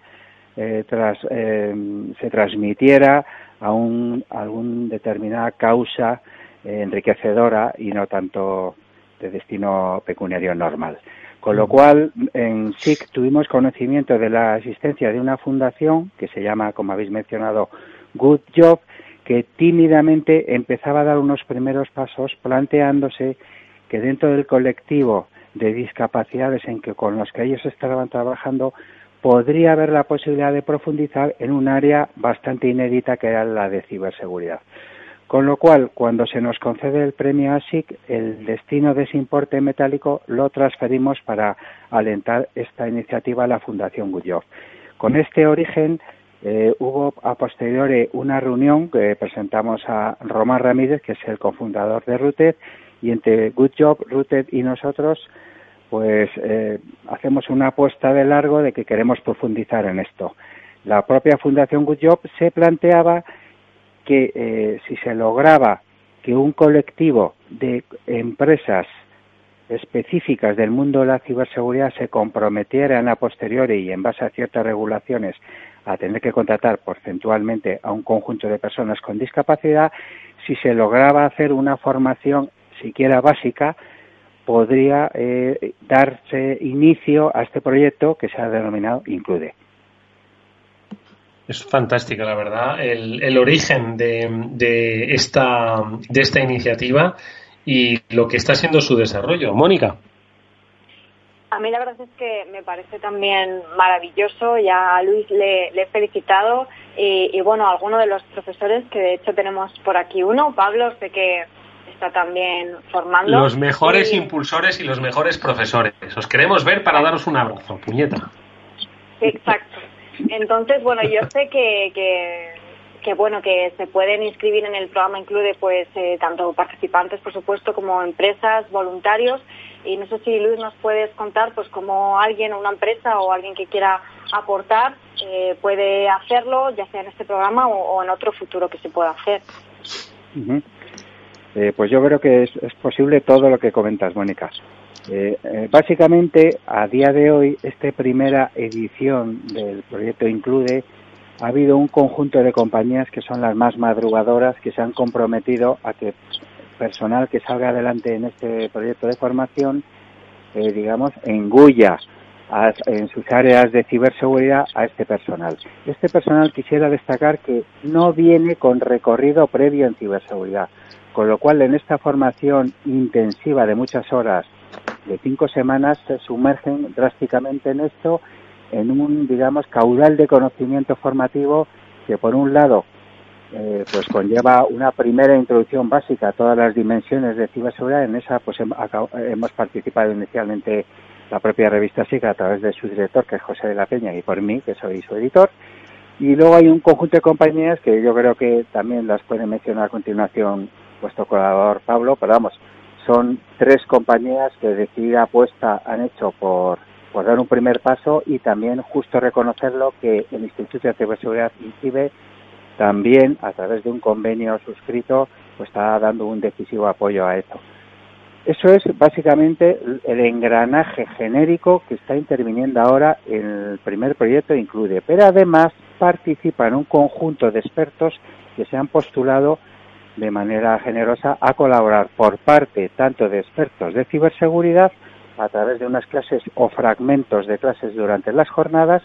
eh, tras, eh, se transmitiera a, un, algún determinada causa enriquecedora y no tanto de destino pecuniario normal. Con lo cual, en SIC tuvimos conocimiento de la existencia de una fundación que se llama, como habéis mencionado, Good Job, que tímidamente empezaba a dar unos primeros pasos planteándose que dentro del colectivo de discapacidades en que con los que ellos estaban trabajando podría haber la posibilidad de profundizar en un área bastante inédita que era la de ciberseguridad. Con lo cual, cuando se nos concede el premio ASIC, el destino de ese importe metálico lo transferimos para alentar esta iniciativa a la Fundación Guyov. Con este origen, eh, hubo a posteriori una reunión que presentamos a Román Ramírez, que es el cofundador de Routed, y entre Good Job, Routed y nosotros, pues eh, hacemos una apuesta de largo de que queremos profundizar en esto. La propia Fundación Good Job se planteaba que eh, si se lograba que un colectivo de empresas específicas del mundo de la ciberseguridad se comprometieran a posteriori y en base a ciertas regulaciones a tener que contratar porcentualmente a un conjunto de personas con discapacidad, si se lograba hacer una formación siquiera básica, podría eh, darse inicio a este proyecto que se ha denominado Include. Es fantástica, la verdad, el, el origen de, de, esta, de esta iniciativa y lo que está siendo su desarrollo. Mónica. A mí la verdad es que me parece también maravilloso. Ya a Luis le, he felicitado y, bueno, algunos de los profesores que de hecho tenemos por aquí uno, Pablo, sé que está también formando. Los mejores impulsores y los mejores profesores. Os queremos ver para daros un abrazo, puñeta. Exacto. Entonces, bueno, yo sé que, que, bueno que se pueden inscribir en el programa incluye pues eh, tanto participantes por supuesto como empresas voluntarios. Y no sé si Luis nos puedes contar pues cómo alguien una empresa o alguien que quiera aportar eh, puede hacerlo ya sea en este programa o, en otro futuro que se pueda hacer. Eh, pues yo creo que es, posible todo lo que comentas Mónica básicamente a día de hoy esta primera edición del proyecto incluye ha habido un conjunto de compañías que son las más madrugadoras que se han comprometido a que personal que salga adelante en este proyecto de formación, eh, digamos, engulla en sus áreas de ciberseguridad a este personal. Este personal quisiera destacar que no viene con recorrido previo en ciberseguridad, con lo cual en esta formación intensiva de muchas horas, de cinco semanas, se sumergen drásticamente en esto en un, digamos, caudal de conocimiento formativo que, por un lado, eh, pues conlleva una primera introducción básica a todas las dimensiones de ciberseguridad. En esa, pues hemos participado inicialmente la propia revista SIGA a través de su director, que es José de la Peña, y por mí, que soy su editor. Y luego hay un conjunto de compañías que yo creo que también las puede mencionar a continuación vuestro colaborador Pablo, pero vamos, son tres compañías que decidida apuesta han hecho por, por dar un primer paso y también justo reconocerlo que el Instituto de Ciberseguridad INCIBE también a través de un convenio suscrito pues está dando un decisivo apoyo a esto. Eso es básicamente el engranaje genérico que está interviniendo ahora en el primer proyecto incluye, pero además participa en un conjunto de expertos que se han postulado de manera generosa a colaborar por parte tanto de expertos de ciberseguridad a través de unas clases o fragmentos de clases durante las jornadas,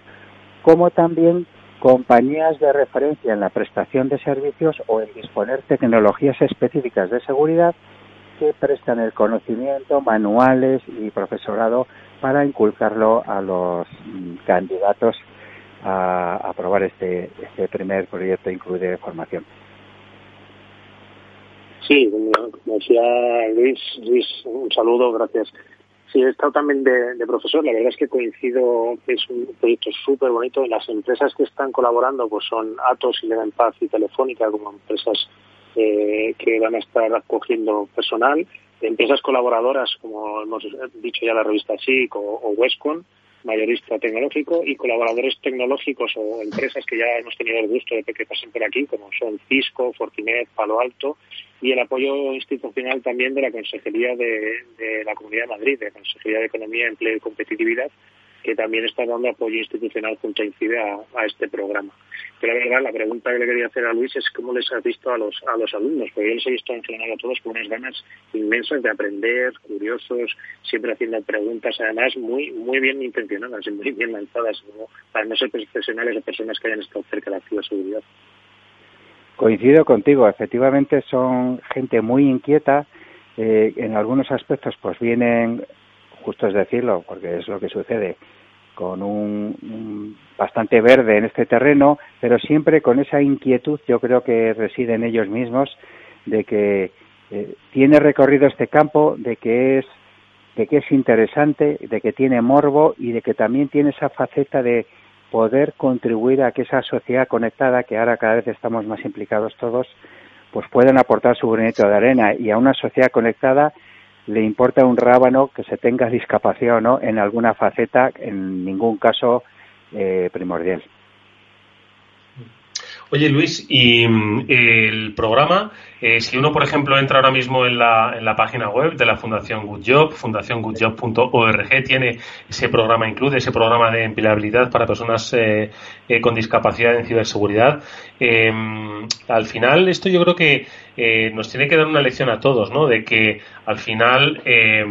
como también compañías de referencia en la prestación de servicios o en disponer tecnologías específicas de seguridad que prestan el conocimiento, manuales y profesorado para inculcarlo a los mm, candidatos a aprobar este, este primer proyecto incluye formación. Sí, como decía Luis, Luis, un saludo, gracias. Sí, he estado también de, profesor. La verdad es que coincido es un proyecto súper bonito. Las empresas que están colaborando pues son Atos, y Paz y Telefónica como empresas eh, que van a estar acogiendo personal. Empresas colaboradoras, como hemos dicho ya la revista SIC o, o Westcon, mayorista tecnológico y colaboradores tecnológicos o empresas que ya hemos tenido el gusto de que pasen por aquí, como son Cisco, Fortinet, Palo Alto, y el apoyo institucional también de la Consejería de, la Comunidad de Madrid, de la Consejería de Economía, Empleo y Competitividad, que también está dando apoyo institucional junto a INCIDE a, este programa. Pero la verdad, la pregunta que le quería hacer a Luis es cómo les has visto a los, a los alumnos, porque yo les he visto en general a todos con unas ganas inmensas de aprender, curiosos, siempre haciendo preguntas, además muy muy bien intencionadas y muy bien lanzadas, para no ser profesionales o personas que hayan estado cerca de la ciberseguridad. Coincido contigo, efectivamente son gente muy inquieta, eh, en algunos aspectos pues vienen justo es decirlo, porque es lo que sucede, con un, bastante verde en este terreno, pero siempre con esa inquietud, yo creo que reside en ellos mismos, de que eh, tiene recorrido este campo, de que es de que es interesante, de que tiene morbo y de que también tiene esa faceta de poder contribuir a que esa sociedad conectada, que ahora cada vez estamos más implicados todos, pues puedan aportar su granito de arena y a una sociedad conectada le importa un rábano que se tenga discapacidad o no en alguna faceta, en ningún caso eh, primordial. Oye Luis, y mm, el programa, eh, si uno por ejemplo entra ahora mismo en la, en la página web de la Fundación Good Job, fundaciongoodjob.org, tiene ese programa, incluye ese programa de empleabilidad para personas eh, con discapacidad en ciberseguridad. al final, esto yo creo que eh, nos tiene que dar una lección a todos, ¿no? De que al final eh,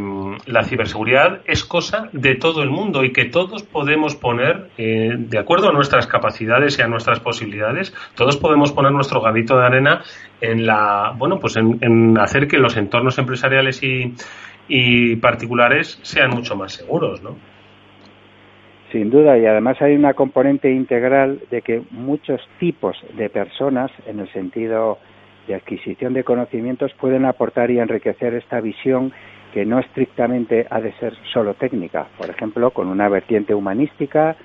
la ciberseguridad es cosa de todo el mundo y que todos podemos poner, eh, de acuerdo a nuestras capacidades y a nuestras posibilidades, todos podemos poner nuestro granito de arena en la, bueno, pues en, hacer que los entornos empresariales y, y particulares sean mucho más seguros, ¿no? Sin duda, y además hay una componente integral de que muchos tipos de personas, en el sentido de adquisición de conocimientos pueden aportar y enriquecer esta visión que no estrictamente ha de ser solo técnica, por ejemplo, con una vertiente humanística,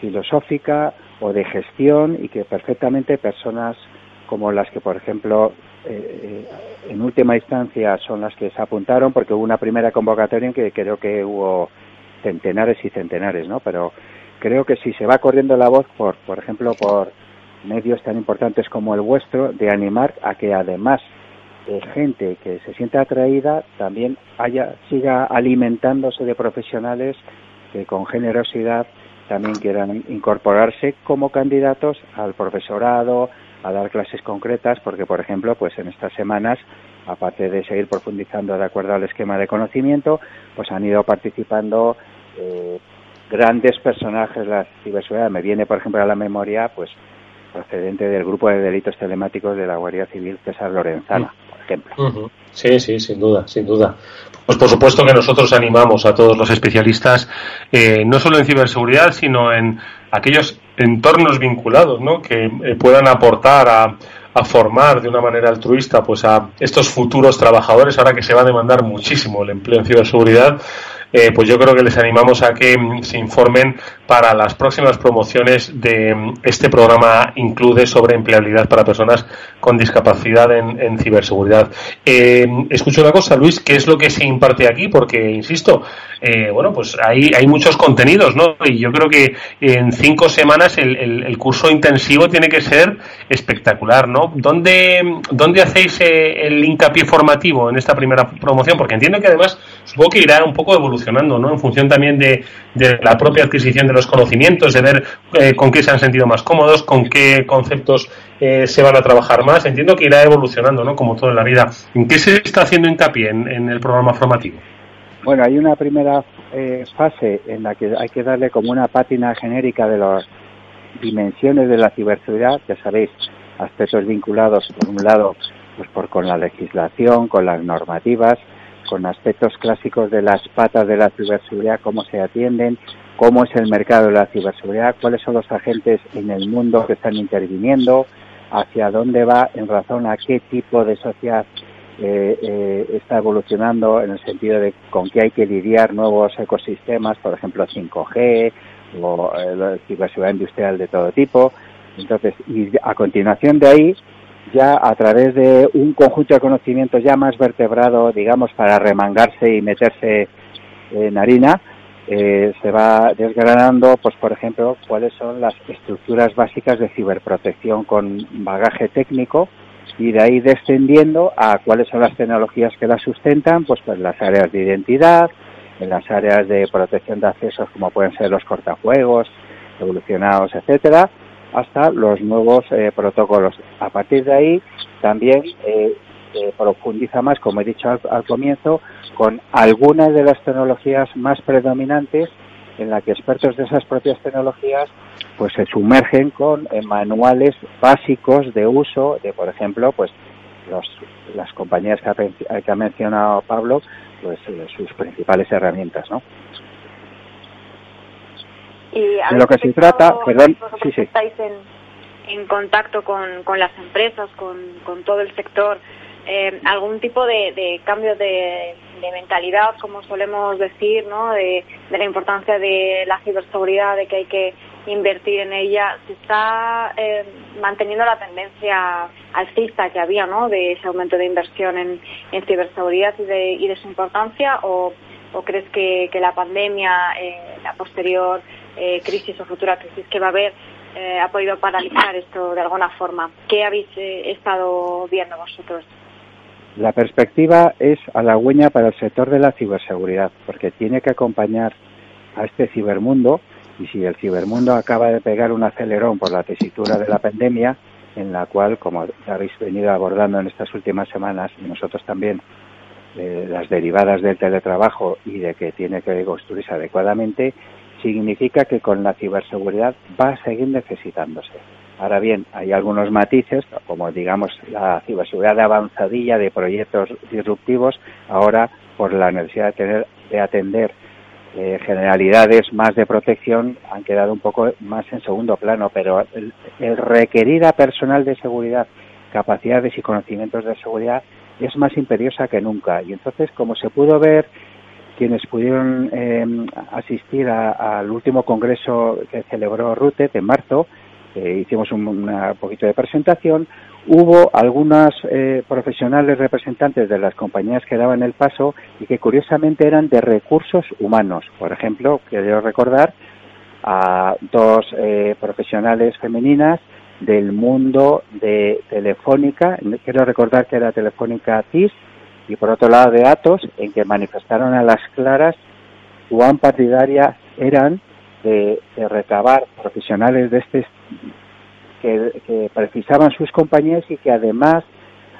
filosófica o de gestión y que perfectamente personas como las que, por ejemplo, eh, eh, en última instancia son las que se apuntaron, porque hubo una primera convocatoria en que creo que hubo centenares y centenares, ¿no? Pero creo que si se va corriendo la voz, por, por ejemplo, por medios tan importantes como el vuestro de animar a que además de gente que se sienta atraída también haya siga alimentándose de profesionales que con generosidad también quieran incorporarse como candidatos al profesorado, a dar clases concretas, porque por ejemplo, pues en estas semanas, aparte de seguir profundizando de acuerdo al esquema de conocimiento, pues han ido participando eh, grandes personajes de la ciberseguridad. Me viene, por ejemplo, a la memoria, pues procedente del grupo de delitos telemáticos de la Guardia Civil César Lorenzana, por ejemplo. Sí, sí, sin duda, sin duda. Pues por supuesto que nosotros animamos a todos los especialistas, eh, no solo en ciberseguridad, sino en aquellos entornos vinculados, ¿no? Que eh, puedan aportar a, a formar de una manera altruista pues a estos futuros trabajadores ahora que se va a demandar muchísimo el empleo en ciberseguridad eh, pues yo creo que les animamos a que se informen para las próximas promociones de mm, este programa Include sobre empleabilidad para personas con discapacidad en, ciberseguridad. Eh, escucho una cosa, Luis, ¿qué es lo que se imparte aquí? Porque, insisto, eh, bueno, pues hay, hay muchos contenidos, ¿no? Y yo creo que en cinco semanas el, curso intensivo tiene que ser espectacular, ¿no? ¿Dónde, dónde hacéis eh, el hincapié formativo en esta primera promoción? Porque entiendo que además supongo que irá un poco evolucionando, ¿no? En función también de, de la propia adquisición de los conocimientos, de ver eh, con qué se han sentido más cómodos, con qué conceptos eh, se van a trabajar más. Entiendo que irá evolucionando, ¿no? Como todo en la vida. ¿En qué se está haciendo hincapié en, el programa formativo? Bueno, hay una primera eh, fase en la que hay que darle como una pátina genérica de las dimensiones de la ciberseguridad, ya sabéis, aspectos vinculados, por un lado, pues por con la legislación, con las normativas, con aspectos clásicos de las patas de la ciberseguridad, cómo se atienden, cómo es el mercado de la ciberseguridad, cuáles son los agentes en el mundo que están interviniendo, hacia dónde va en razón a qué tipo de sociedad eh, eh, está evolucionando en el sentido de con qué hay que lidiar nuevos ecosistemas, por ejemplo 5G o eh, ciberseguridad industrial de todo tipo. Entonces, y a continuación de ahí, ya a través de un conjunto de conocimientos ya más vertebrado, digamos, para remangarse y meterse en harina, eh, se va desgranando, pues por ejemplo, cuáles son las estructuras básicas de ciberprotección con bagaje técnico y de ahí descendiendo a cuáles son las tecnologías que las sustentan, pues, pues las áreas de identidad, en las áreas de protección de accesos como pueden ser los cortafuegos evolucionados, etcétera, hasta los nuevos eh, protocolos. A partir de ahí también eh, profundiza más, como he dicho al, comienzo, con algunas de las tecnologías más predominantes en la que expertos de esas propias tecnologías pues se sumergen con eh, manuales básicos de uso de, por ejemplo, pues los, las compañías que ha, que ha mencionado Pablo, pues sus principales herramientas, ¿no? Y de lo que se trata, perdón, sí, sí. estáis en, en contacto con, con las empresas, con, con todo el sector, eh, algún tipo de, de cambio de, de, mentalidad, como solemos decir, ¿no? De, la importancia de la ciberseguridad, de que hay que invertir en ella. Se está eh, manteniendo la tendencia alcista que había, ¿no? De ese aumento de inversión en, en ciberseguridad y de, y de su importancia, o, o crees que, que la pandemia, eh, la posterior eh, crisis o futura crisis que va a haber eh, ha podido paralizar esto de alguna forma. ¿Qué habéis eh, estado viendo vosotros? La perspectiva es halagüeña para el sector de la ciberseguridad, porque tiene que acompañar a este cibermundo y si el cibermundo acaba de pegar un acelerón por la tesitura de la pandemia, en la cual, como habéis venido abordando en estas últimas semanas, y nosotros también, las derivadas del teletrabajo y de que tiene que construirse adecuadamente, significa que con la ciberseguridad va a seguir necesitándose. Ahora bien, hay algunos matices, como digamos la ciberseguridad avanzadilla de proyectos disruptivos, ahora por la necesidad de, tener, de atender eh, generalidades más de protección han quedado un poco más en segundo plano, pero el, el requerir a personal de seguridad capacidades y conocimientos de seguridad es más imperiosa que nunca. Y entonces, como se pudo ver quienes pudieron em, asistir al último congreso que celebró RUTEP en marzo, hicimos un poquito de presentación, hubo algunos eh, profesionales representantes de las compañías que daban el paso y que curiosamente eran de recursos humanos. Por ejemplo, quiero recordar a dos eh, profesionales femeninas del mundo de Telefónica, quiero recordar que era Telefónica TIS, y por otro lado de Atos, en que manifestaron a las claras cuán partidarias eran de, recabar profesionales de este que, precisaban sus compañías y que además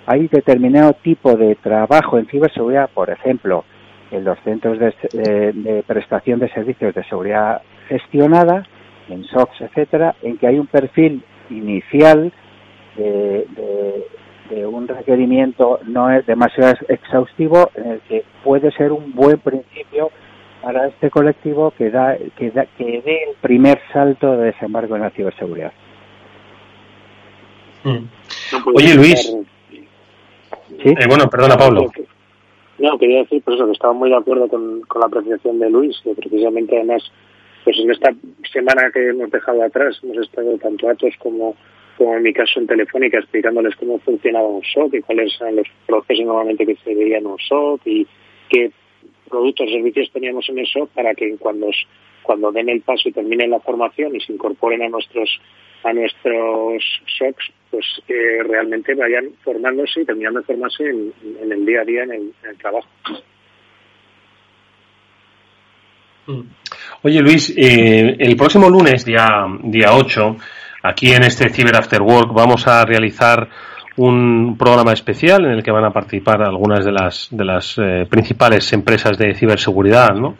hay determinado tipo de trabajo en ciberseguridad, por ejemplo, en los centros de, prestación de servicios de seguridad gestionada, en SOX, etcétera, en que hay un perfil inicial de, de un requerimiento no es demasiado exhaustivo, en el que puede ser un buen principio para este colectivo que da que, da, que dé el primer salto de desembarco en la ciberseguridad. Mm. Oye, Luis. ¿Sí? Eh, bueno, perdona, Pablo. No, quería decir, por eso, que estaba muy de acuerdo con, con la apreciación de Luis, que precisamente además pues en esta semana que hemos dejado atrás hemos estado tanto Atos como, como en mi caso en Telefónica explicándoles cómo funcionaba un SOC y cuáles eran los procesos normalmente que se veían en un SOC y qué productos servicios teníamos en eso para que cuando, cuando den el paso y terminen la formación y se incorporen a nuestros a nuestros SOCs, pues eh, realmente vayan formándose y terminando de formarse en, el día a día en el, en el trabajo. Mm. Oye Luis, eh, el próximo lunes, día, día 8, aquí en este Cyber After Work vamos a realizar un programa especial en el que van a participar algunas de las, de las eh, principales empresas de ciberseguridad, ¿no?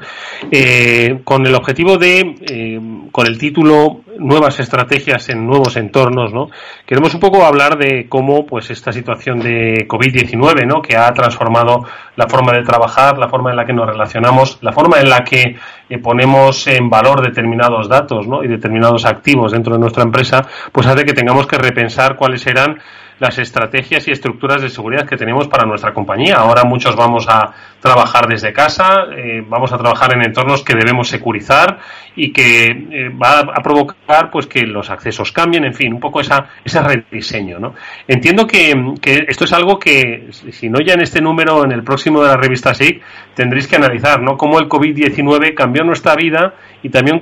Eh, con el objetivo de, eh, con el título Nuevas estrategias en nuevos entornos, ¿no? Queremos un poco hablar de cómo, pues, esta situación de COVID-19, ¿no? Que ha transformado la forma de trabajar, la forma en la que nos relacionamos, la forma en la que ponemos en valor determinados datos, ¿no? Y determinados activos dentro de nuestra empresa, pues hace que tengamos que repensar cuáles eran las estrategias y estructuras de seguridad que tenemos para nuestra compañía. Ahora muchos vamos a trabajar desde casa, eh, vamos a trabajar en entornos que debemos securizar y que eh, va a provocar pues que los accesos cambien, en fin, un poco esa, ese rediseño. ¿no? Entiendo que, esto es algo que, si no ya en este número, en el próximo de la revista SIG, tendréis que analizar, ¿no? Cómo el COVID-19 cambió nuestra vida y también,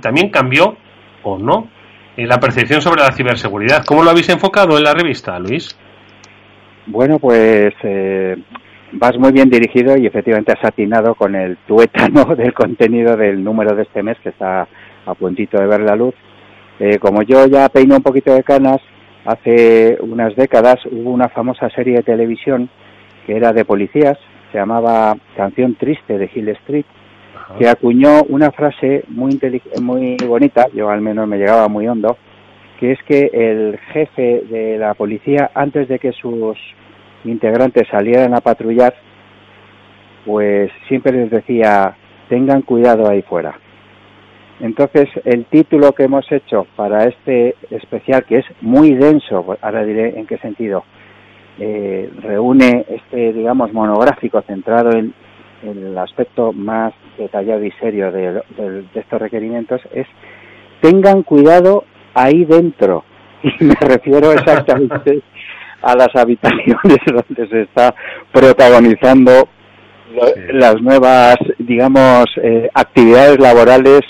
también cambió, o no, la percepción sobre la ciberseguridad. ¿Cómo lo habéis enfocado en la revista, Luis? Bueno, pues eh, vas muy bien dirigido y efectivamente has atinado con el tuétano del contenido del número de este mes que está a puntito de ver la luz. Eh, como yo ya peino un poquito de canas, hace unas décadas hubo una famosa serie de televisión que era de policías, se llamaba Canción Triste de Hill Street, que acuñó una frase muy, muy bonita, yo al menos me llegaba muy hondo, que es que el jefe de la policía, antes de que sus integrantes salieran a patrullar, pues siempre les decía, tengan cuidado ahí fuera. Entonces, el título que hemos hecho para este especial, que es muy denso, ahora diré en qué sentido, eh, reúne este, digamos, monográfico centrado en el aspecto más detallado y serio de, estos requerimientos es tengan cuidado ahí dentro. Y me refiero exactamente a las habitaciones donde se está protagonizando las nuevas, digamos, eh, actividades laborales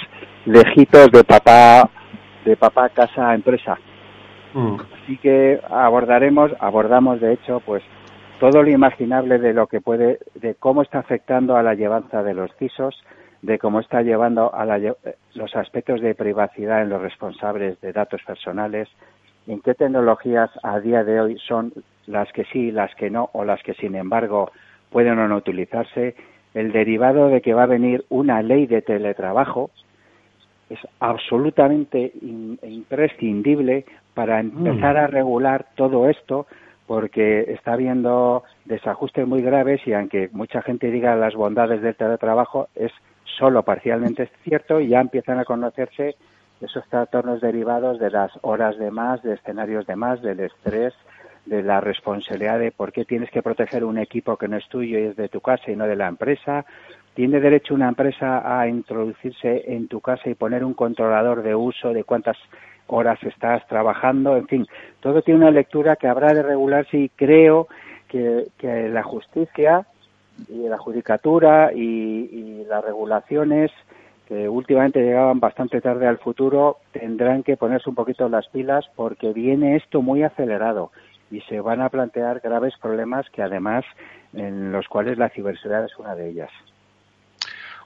lejitos de papá, de papá casa empresa. Mm. Así que abordaremos, abordamos de hecho, pues todo lo imaginable de lo que puede, de cómo está afectando a la llevanza de los CISOs, de cómo está llevando a los aspectos de privacidad en los responsables de datos personales, en qué tecnologías a día de hoy son las que sí, las que no, o las que sin embargo pueden o no utilizarse, el derivado de que va a venir una ley de teletrabajo es absolutamente imprescindible para empezar a regular todo esto porque está habiendo desajustes muy graves y aunque mucha gente diga las bondades del teletrabajo, es solo parcialmente cierto y ya empiezan a conocerse esos trastornos derivados de las horas de más, de escenarios de más, del estrés, de la responsabilidad de por qué tienes que proteger un equipo que no es tuyo y es de tu casa y no de la empresa. ¿Tiene derecho una empresa a introducirse en tu casa y poner un controlador de uso de cuántas horas estás trabajando, en fin, todo tiene una lectura que habrá de regularse y creo que, la justicia y la judicatura y, las regulaciones que últimamente llegaban bastante tarde al futuro tendrán que ponerse un poquito las pilas porque viene esto muy acelerado y se van a plantear graves problemas que además en los cuales la ciberseguridad es una de ellas.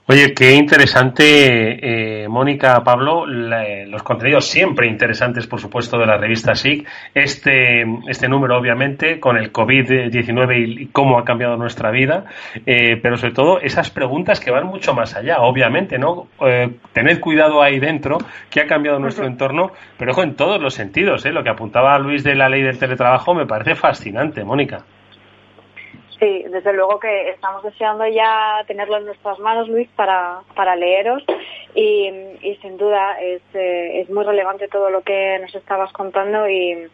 Oye, qué interesante, eh, Mónica, Pablo, los contenidos siempre interesantes, por supuesto, de la revista SIG. Este, este número, obviamente, con el COVID-19 y, cómo ha cambiado nuestra vida, eh, pero sobre todo esas preguntas que van mucho más allá, obviamente, ¿no? Eh, tener cuidado ahí dentro, que ha cambiado nuestro entorno, pero ojo, en todos los sentidos, ¿eh? Lo que apuntaba Luis de la ley del teletrabajo me parece fascinante, Mónica. Sí, desde luego que estamos deseando ya tenerlo en nuestras manos, Luis, para, para leeros y, sin duda es, eh, es muy relevante todo lo que nos estabas contando y,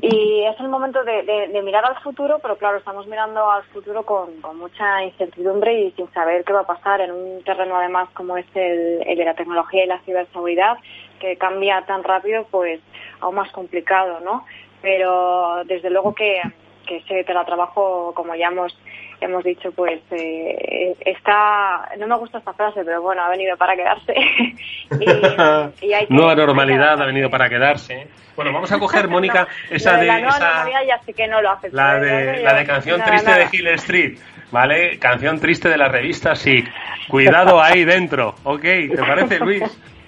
Y es el momento de, mirar al futuro, pero claro, estamos mirando al futuro con, mucha incertidumbre y sin saber qué va a pasar en un terreno además como es el, el de la tecnología y la ciberseguridad, que cambia tan rápido, pues aún más complicado, ¿no? Pero desde luego que, que ese teletrabajo, como ya hemos hemos dicho, pues eh, está, no me gusta esta frase, pero bueno, ha venido para quedarse. y, Nueva normalidad ha venido para quedarse. Bueno, vamos a coger, Mónica, esa de... La nueva normalidad ya sé que no lo hace. La de, la de canción triste de Hill Street. ¿Vale? Canción triste de la revista Sí. Cuidado ahí dentro, ¿ok? ¿Te parece, Luis?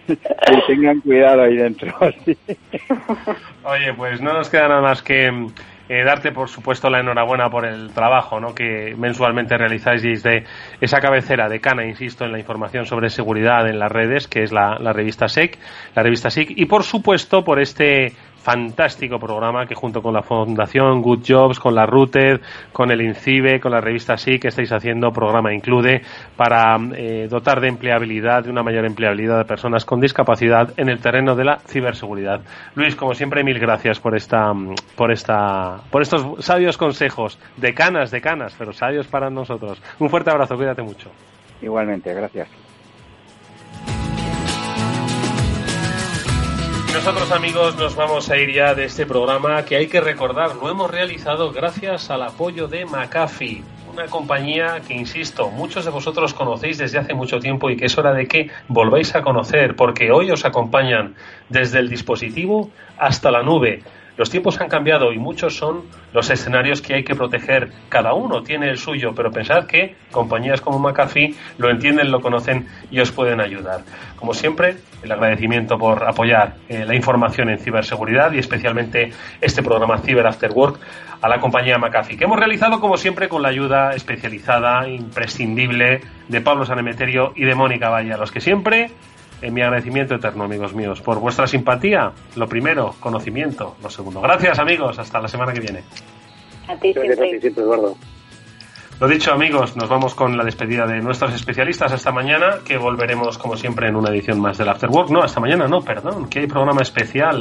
Que tengan cuidado ahí dentro. Oye, pues no nos queda nada más que eh, darte, por supuesto, la enhorabuena por el trabajo ¿no? que mensualmente realizáis desde esa cabecera de Cana, insisto, en la información sobre seguridad en las redes, que es la, la revista SEC, la revista SIC, y por supuesto por este fantástico programa que junto con la Fundación Good Jobs, con la Router, con el INCIBE, con la revista Sí que estáis haciendo programa Include para eh, dotar de empleabilidad, de una mayor empleabilidad de personas con discapacidad en el terreno de la ciberseguridad. Luis, como siempre, mil gracias por esta, por esta, por estos sabios consejos de canas, de canas, pero sabios para nosotros. Un fuerte abrazo, cuídate mucho. Igualmente, gracias. Nosotros amigos nos vamos a ir ya de este programa que hay que recordar, lo hemos realizado gracias al apoyo de McAfee, una compañía que, insisto, muchos de vosotros conocéis desde hace mucho tiempo y que es hora de que volváis a conocer, porque hoy os acompañan desde el dispositivo hasta la nube los tiempos han cambiado y muchos son los escenarios que hay que proteger. Cada uno tiene el suyo, pero pensad que compañías como McAfee lo entienden, lo conocen y os pueden ayudar. Como siempre, el agradecimiento por apoyar eh, la información en ciberseguridad y especialmente este programa Cyber After Work a la compañía McAfee, que hemos realizado como siempre con la ayuda especializada, imprescindible de Pablo Sanemeterio y de Mónica Valle, a los que siempre en mi agradecimiento eterno, amigos míos, por vuestra simpatía. Lo primero, conocimiento. Lo segundo, gracias, amigos. Hasta la semana que viene. A ti siempre. Eduardo. Lo dicho, amigos, nos vamos con la despedida de nuestros especialistas hasta mañana, que volveremos, como siempre, en una edición más del Afterwork. No, hasta mañana no, perdón, que hay programa especial.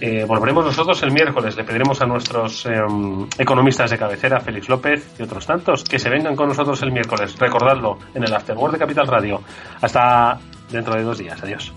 Eh, volveremos nosotros el miércoles. Le pediremos a nuestros em, economistas de cabecera, Félix López y otros tantos, que se vengan con nosotros el miércoles. Recordadlo en el Afterwork de Capital Radio. Hasta dentro de dos días. Adiós.